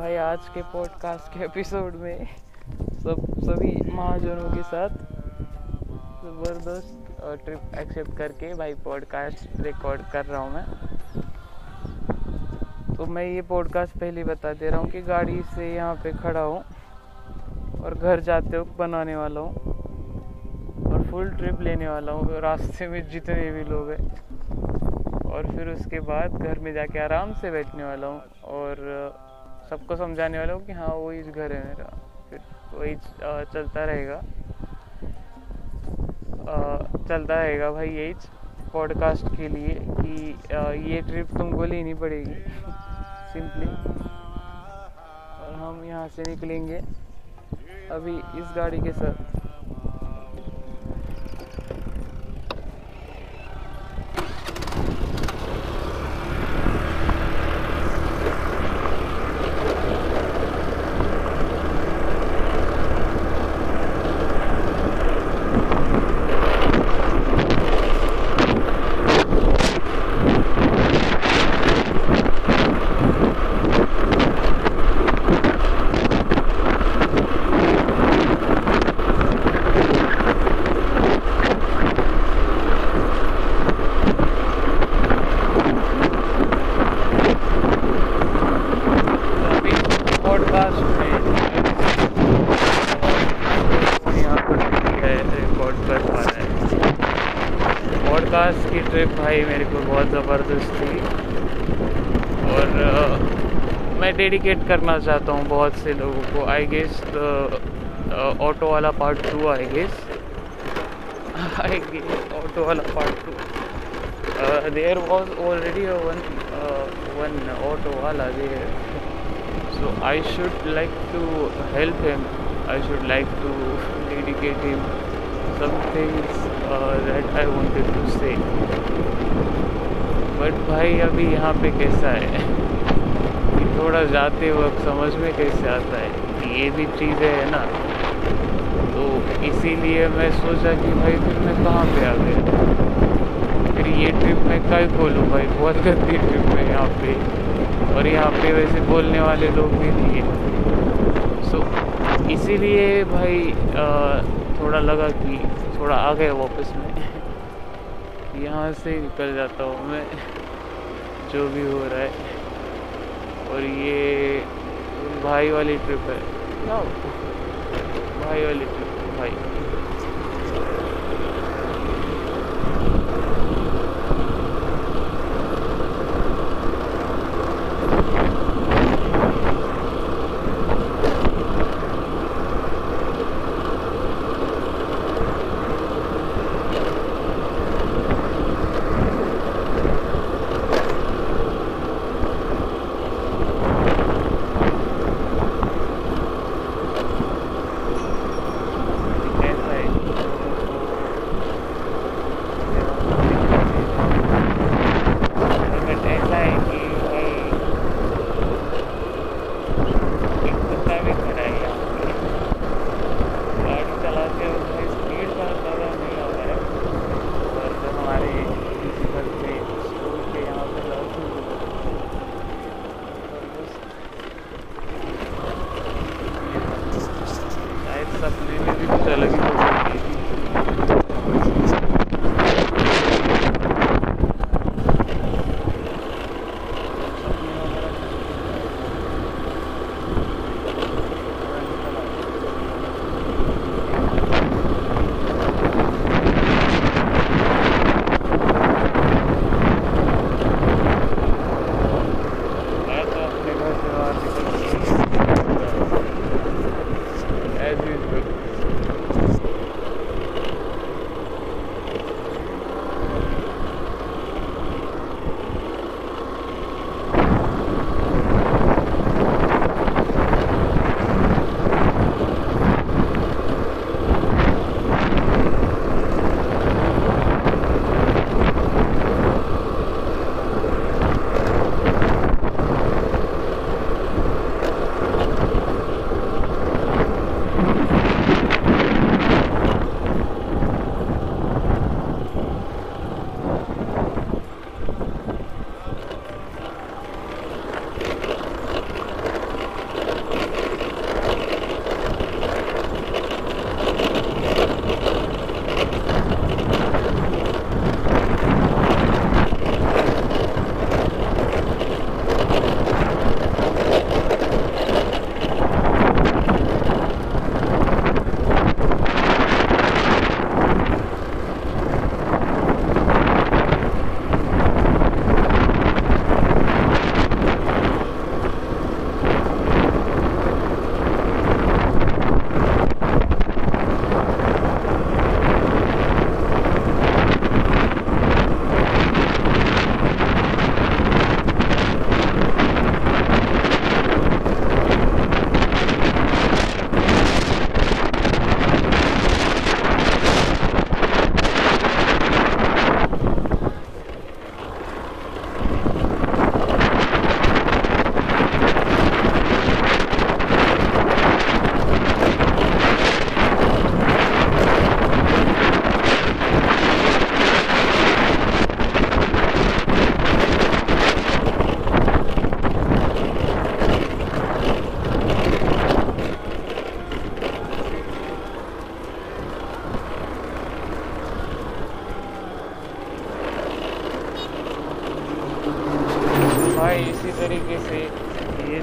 भाई आज के पॉडकास्ट के एपिसोड में सब, सभी महाजनों के साथ ज़बरदस्त ट्रिप एक्सेप्ट करके भाई पॉडकास्ट रिकॉर्ड कर रहा हूँ मैं। तो मैं ये पॉडकास्ट पहले बता दे रहा हूँ कि गाड़ी से यहाँ पे खड़ा हूँ और घर जाते वक्त बनाने वाला हूँ और फुल ट्रिप लेने वाला हूँ रास्ते में जितने भी लोग हैं। और फिर उसके बाद घर में जाके आराम से बैठने वाला हूँ और सबको समझाने वाला हूँ कि हाँ वही घर है मेरा। फिर वही चलता रहेगा। चलता रहेगा भाई यही पॉडकास्ट के लिए कि ये ट्रिप तुमको लेनी पड़ेगी। सिंपली और हम यहाँ से निकलेंगे अभी इस गाड़ी के साथ। पॉडकास्ट की ट्रिप भाई मेरे को बहुत ज़बरदस्त थी। और uh, मैं डेडिकेट करना चाहता हूँ बहुत से लोगों को। आई गेस ऑटो वाला part two I guess I guess auto वाला part two there was already one one auto वाला so I should like to help him. I should like to dedicate him some things that I wanted to say. But भाई अभी यहाँ पे कैसा है? कि थोड़ा जाते वक्त समझ में कैसे आता है? ये भी चीज़ें है ना। तो इसीलिए मैं सोचा कि भाई फिर मैं कहाँ पे आ गया? फिर ये ट्रिप मैं कल खोलूँ भाई बहुत गंदी ट्रिप है यहाँ पे। और यहाँ पे वैसे बोलने वाले लोग भी नहीं है। सो इसीलिए भाई आ, थोड़ा लगा कि थोड़ा आ गया वापस में। यहाँ से निकल जाता हूँ मैं, जो भी हो रहा है। और ये भाई वाली ट्रिप है। भाई वाली ट्रिप भाई भाई।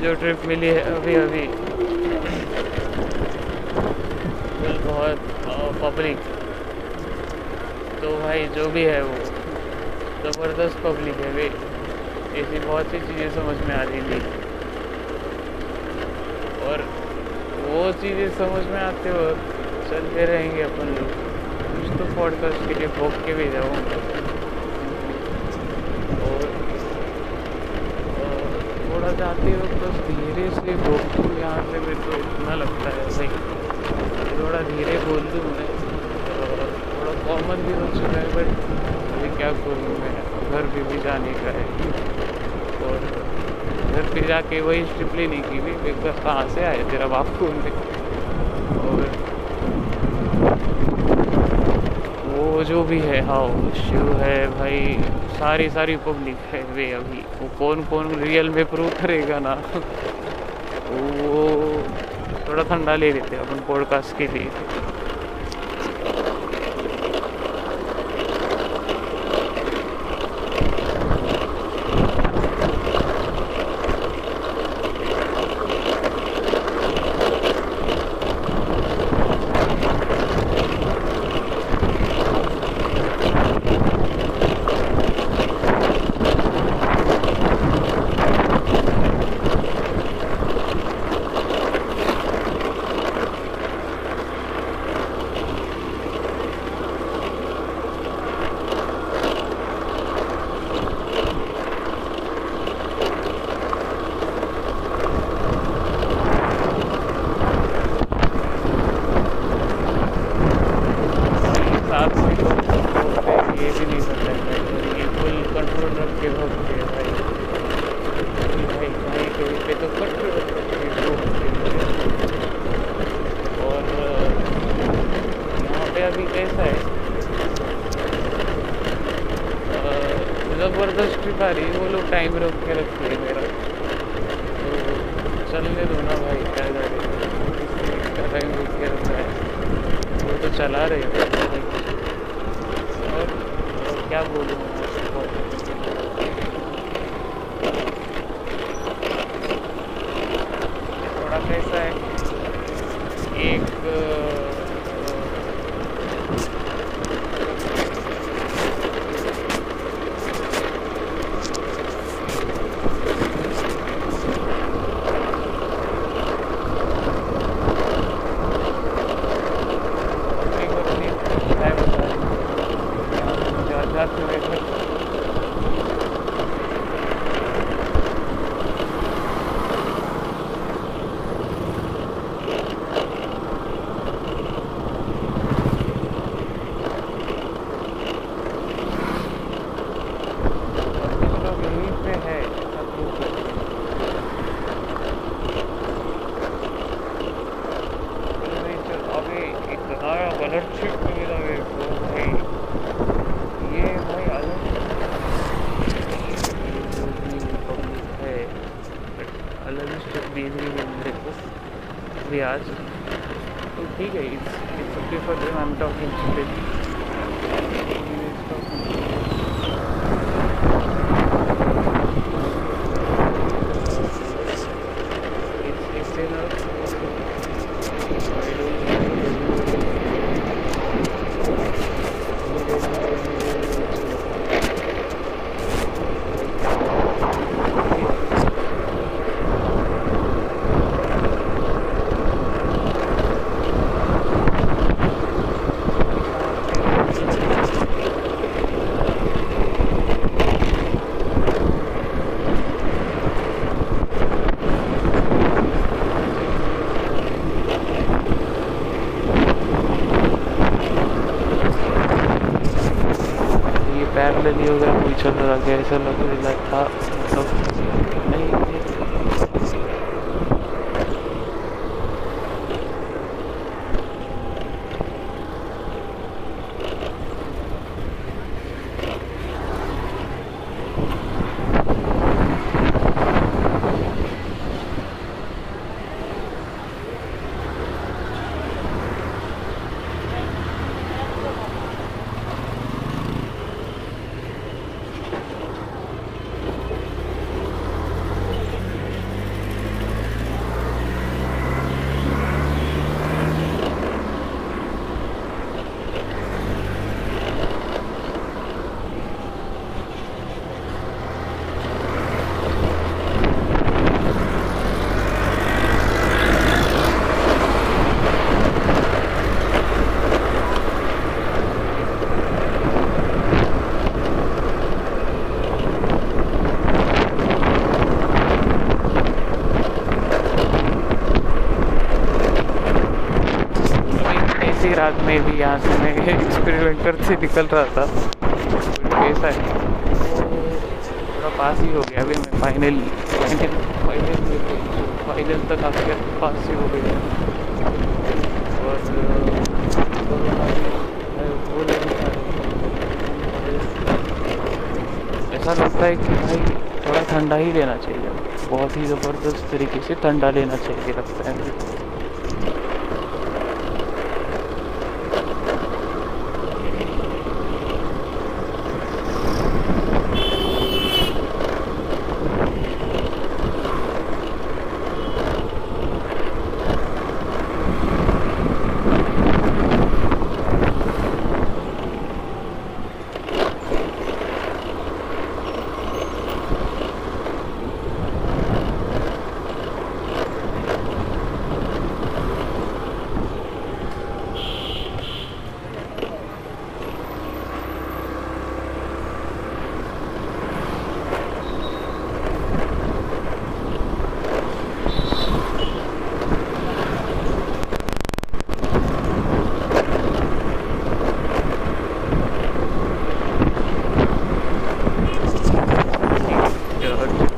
जो ट्रिप मिली है अभी अभी। बहुत पब्लिक तो भाई, जो भी है वो। ज़बरदस्त पब्लिक है वे ऐसी बहुत सी चीज़ें समझ में आ रही थी और वो चीज़ें समझ में आते वक्त चलते रहेंगे अपन लोग। कुछ तो पॉडकास्ट के लिए भोग के भी जाऊँगा थोड़ा जाते हो तो धीरे से बोल दूँ यहाँ से मेरे को इतना लगता है भाई थोड़ा धीरे बोल दूँ मैं। और थोड़ा कॉमन भी हो चुका है बट अभी क्या करूँ मैं? घर पे भी जाने का है। और घर पे जाके वही स्ट्रिप नहीं की भी एक बार कहाँ से आए तेरा बाप को और वो जो भी है हाँ शिव है भाई, सारी सारी पब्लिक है वे अभी। वो कौन कौन रियल में प्रूव करेगा ना? वो थोड़ा ठंडा ले लेते अपन पॉडकास्ट के लिए। गाड़ी वो लोग टाइम रोक के रखते हैं मेरा। तो चलने दो ना भाई क्या गाड़ी टाइम रोक के रखता है? वो तो चला रहे हो। और, क्या बोलूँ थोड़ा कैसा है। एक talking to. रहा ऐसी रात में भी यहाँ से मैं एक्सपेरिमेंट करते निकल रहा था। कैसा है। थोड़ा पास ही हो गया, अभी मैं फाइनल फाइनल फाइनल फाइनल तक आके पास ही हो गया। और, ऐसा लगता है कि भाई थोड़ा ठंडा ही लेना चाहिए। बहुत ही ज़बरदस्त तरीके से ठंडा लेना चाहिए, लगता है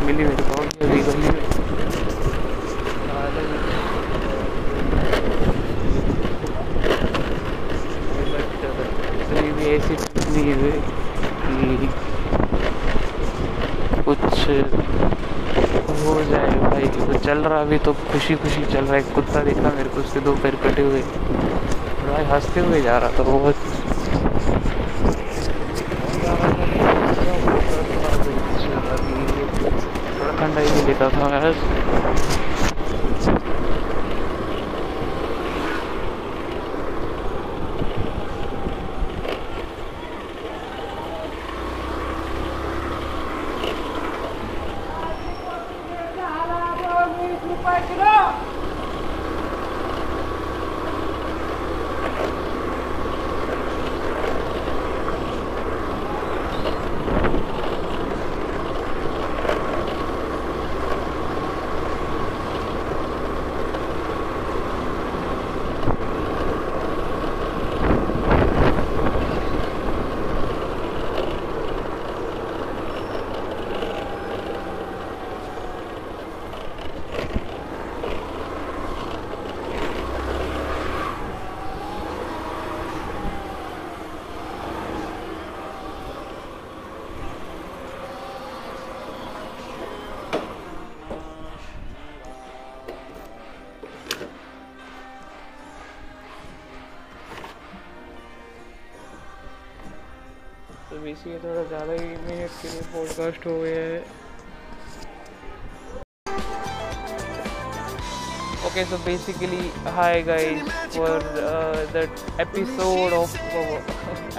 मिली मेरे को अभी गली में भी ऐसी नहीं है कि कुछ हो जाए भाई वो चल रहा अभी तो खुशी खुशी चल रहा है। कुत्ता देखा मेरे को, उसके दो पैर कटे हुए। हँसते हुए जा रहा था, बहुत। tirar! अभी थोड़ा ज़्यादा ही मिनट के लिए पॉडकास्ट हो गया है। Okay so basically hi guys for the episode of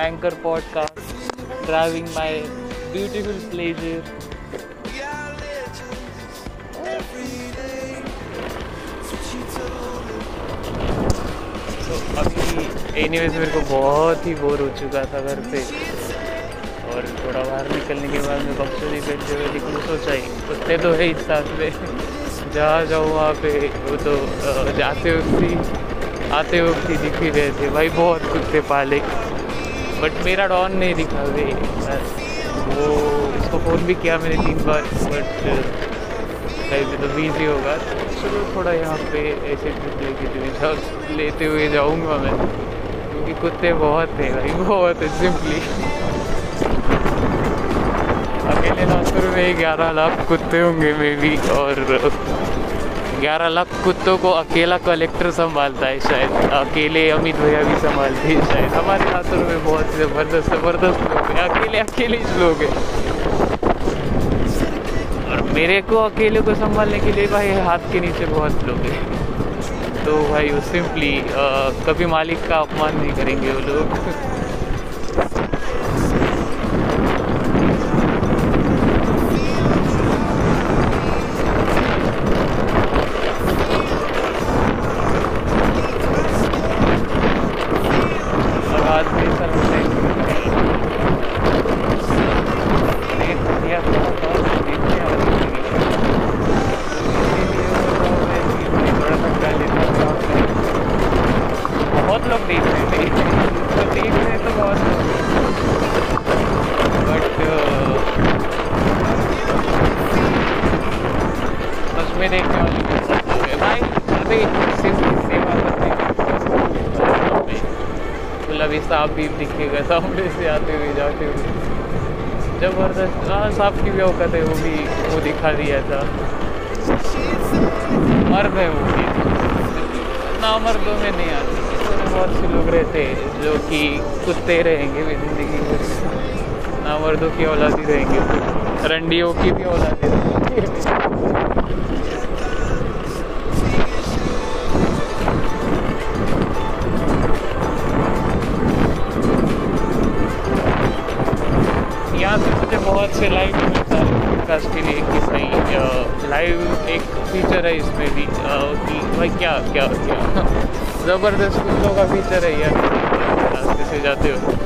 anchor podcast driving my beautiful pleasure अभी एनी मेरे को बहुत ही बोर हो चुका था घर पे। थोड़ा बाहर निकलने के बाद मैं बक्सों नहीं पहनते हुए निकलूँ सोचा ही कुत्ते तो है इस साथ में। जहाँ जाऊँ, वहाँ पे वो तो जाते वक्त ही, आते वक्त ही दिख ही रहे थे। भाई, बहुत कुत्ते पाले। बट मेरा डॉन नहीं दिखा वे। वो, उसको फ़ोन भी किया मैंने तीन बार बट कहीं तो बिज़ी होगा चलो, थोड़ा यहाँ पे ऐसे ट्रिप जाओ। लेते हुए जाऊँगा मैं। क्योंकि कुत्ते बहुत थे भाई, बहुत है सिंपली नागपुर में ग्यारह लाख कुत्ते होंगे मे भी और ग्यारह लाख कुत्तों को अकेला कलेक्टर संभालता है शायद। अकेले अमित भैया भी संभालते हैं शायद। हमारे नागपुर में बहुत ज़बरदस्त ज़बरदस्त लोग हैं। अकेले अकेले लोग हैं। और मेरे को अकेले को संभालने के लिए भाई हाथ के नीचे बहुत लोग हैं। तो भाई वो सिंपली कभी मालिक का अपमान नहीं करेंगे वो लोग। भी दिखेगा सामने से आते हुए जाते हुए ज़बरदस्त। हाँ सांप की भी औकत है, वो भी, वो दिखा दिया था। मर्द है वो भी। ना मर्दों में नहीं आती। बहुत से लोग रहते हैं जो कि कुत्ते रहेंगे वे ज़िंदगी में। ना मर्दों की औलादी रहेंगे। रंडियों की भी औलादी रहेंगे। बहुत से लाइव है। पॉडकास्ट के लिए कि भाई लाइव एक फीचर है इसमें भी। कि भाई क्या क्या क्या? ज़बरदस्त कुत्तों का फीचर है यार। रास्ते जाते हो?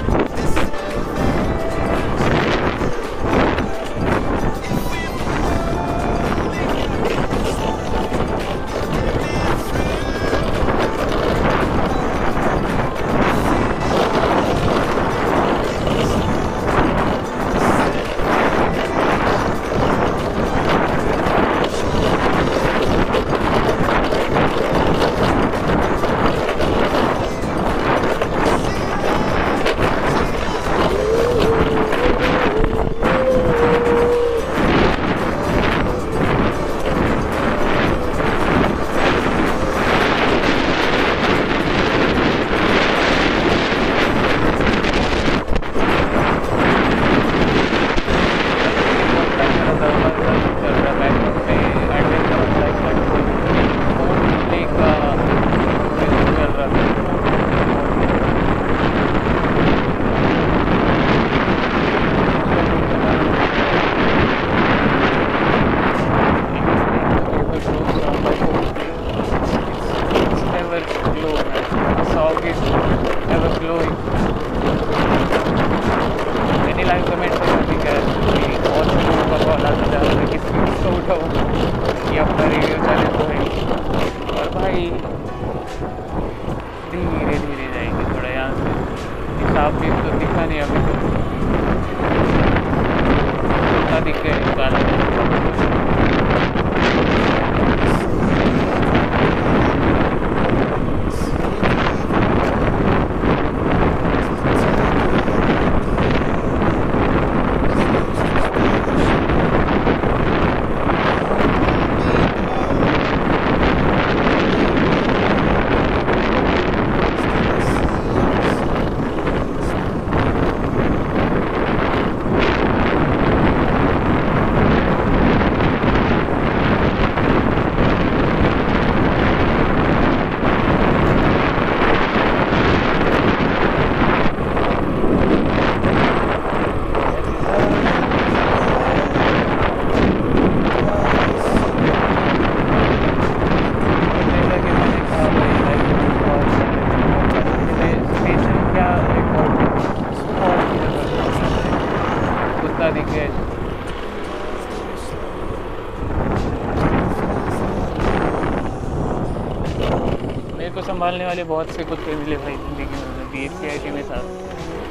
संभालने वाले बहुत से कुत्ते मिले भाई ज़िंदगी में बी एच आई टी में था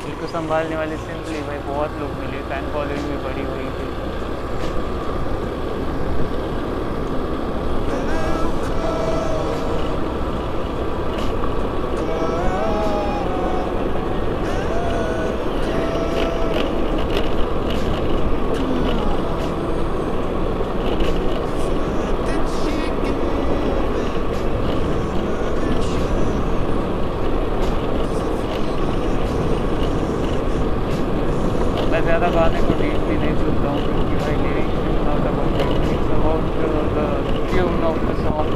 जिनको संभालने वाले सिंपली भाई बहुत लोग मिले फ़ैन फॉलोइंग भी बड़ी हुई थी। ज़्यादा गाने तो को डीपली नहीं सुनता हूँ, क्योंकि भाई lyrics tune of the song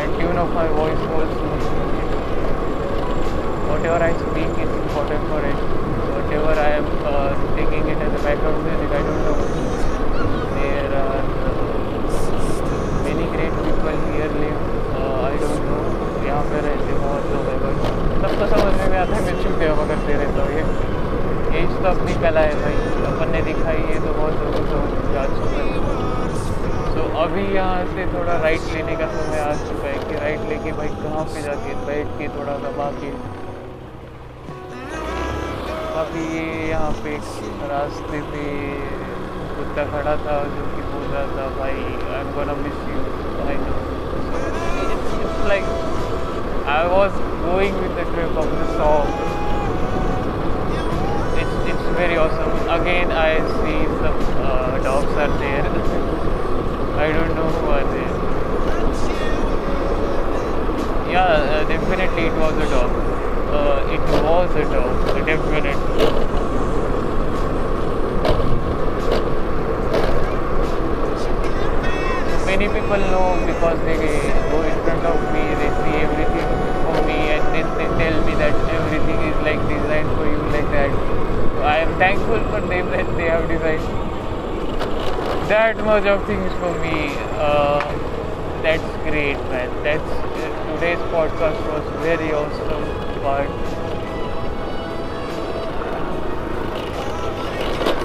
and tune of my voice whatever I speak is important for it whatever I am taking it as a background music I don't know there are many great people here live I don't know यहाँ पे रहते बहुत लोग हैं but सबको समझ में आता है, मैं छुट्टियाँ दे रहता हूँ तो ये। एज तो अपनी कला है भाई। अपन ने दिखाई है तो बहुत लोगों को जा चुका है तो अभी यहाँ से थोड़ा राइट लेने का समय आ चुका है कि राइट लेके भाई कहाँ पे जाके बैठ के थोड़ा दबा के। अभी ये यहाँ पे रास्ते पे कुत्ता खड़ा था जो कि बोल रहा था, भाई I am gonna miss you I know it's like I was going with the trip of the song very awesome. Again, I see some uh, dogs are there. I don't know who are there. Yeah, uh, definitely it was a dog. Uh, it was a dog, definitely. many people know because they go in front of me, they see everything tell me that everything is like designed for you like that. I am thankful for them that they have designed that much of things for me. Uh, that's great, man. That's uh, today's podcast was very awesome but.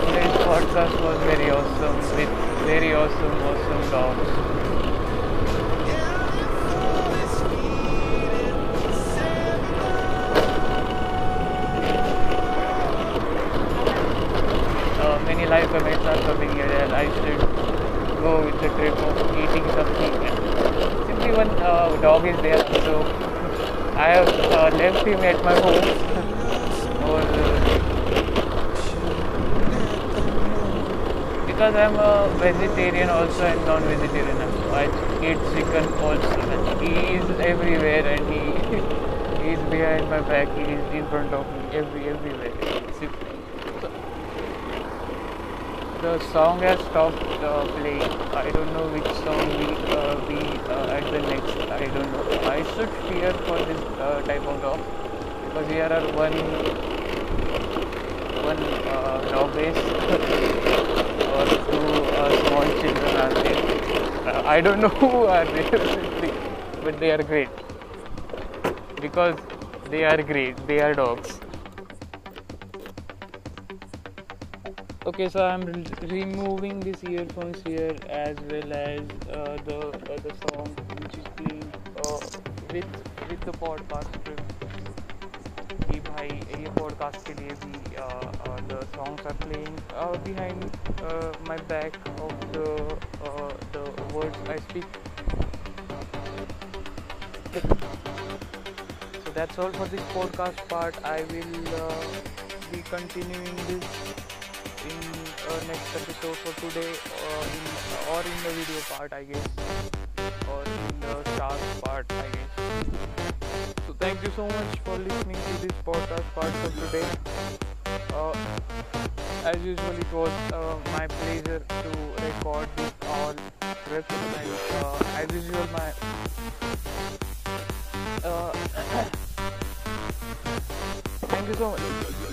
Today's podcast was very awesome with very awesome, awesome dogs. Live comments are coming here and I should go with the trip of eating something. And simply one uh, dog is there, so I have uh, left him at my home. or uh, because I'm a vegetarian also and non-vegetarian so I eat chicken also and he is everywhere and he, is behind my back he is in front of me every everywhere the song has stopped uh, playing I don't know which song we uh, be uh, at the next I don't know I should fear for this uh, type of dog because here are one one uh, dog base or two uh, small children are there. Uh, I don't know who are there, but they are great because they are great. They are dogs. Okay, so I'm re- removing these earphones here as well as uh, the uh, the song which is playing uh, with with the podcast कि भाई ये podcast के लिए भी the songs are playing behind my back of the the words I speak so that's all for this podcast part i will uh, be continuing this in uh, next episode for today or in, or in the video part i guess or in the start part i guess so thank you so much for listening to this podcast part for today. Uh, as usual, it was uh, my pleasure to record this all trips uh, as usual, my uh, thank you so much.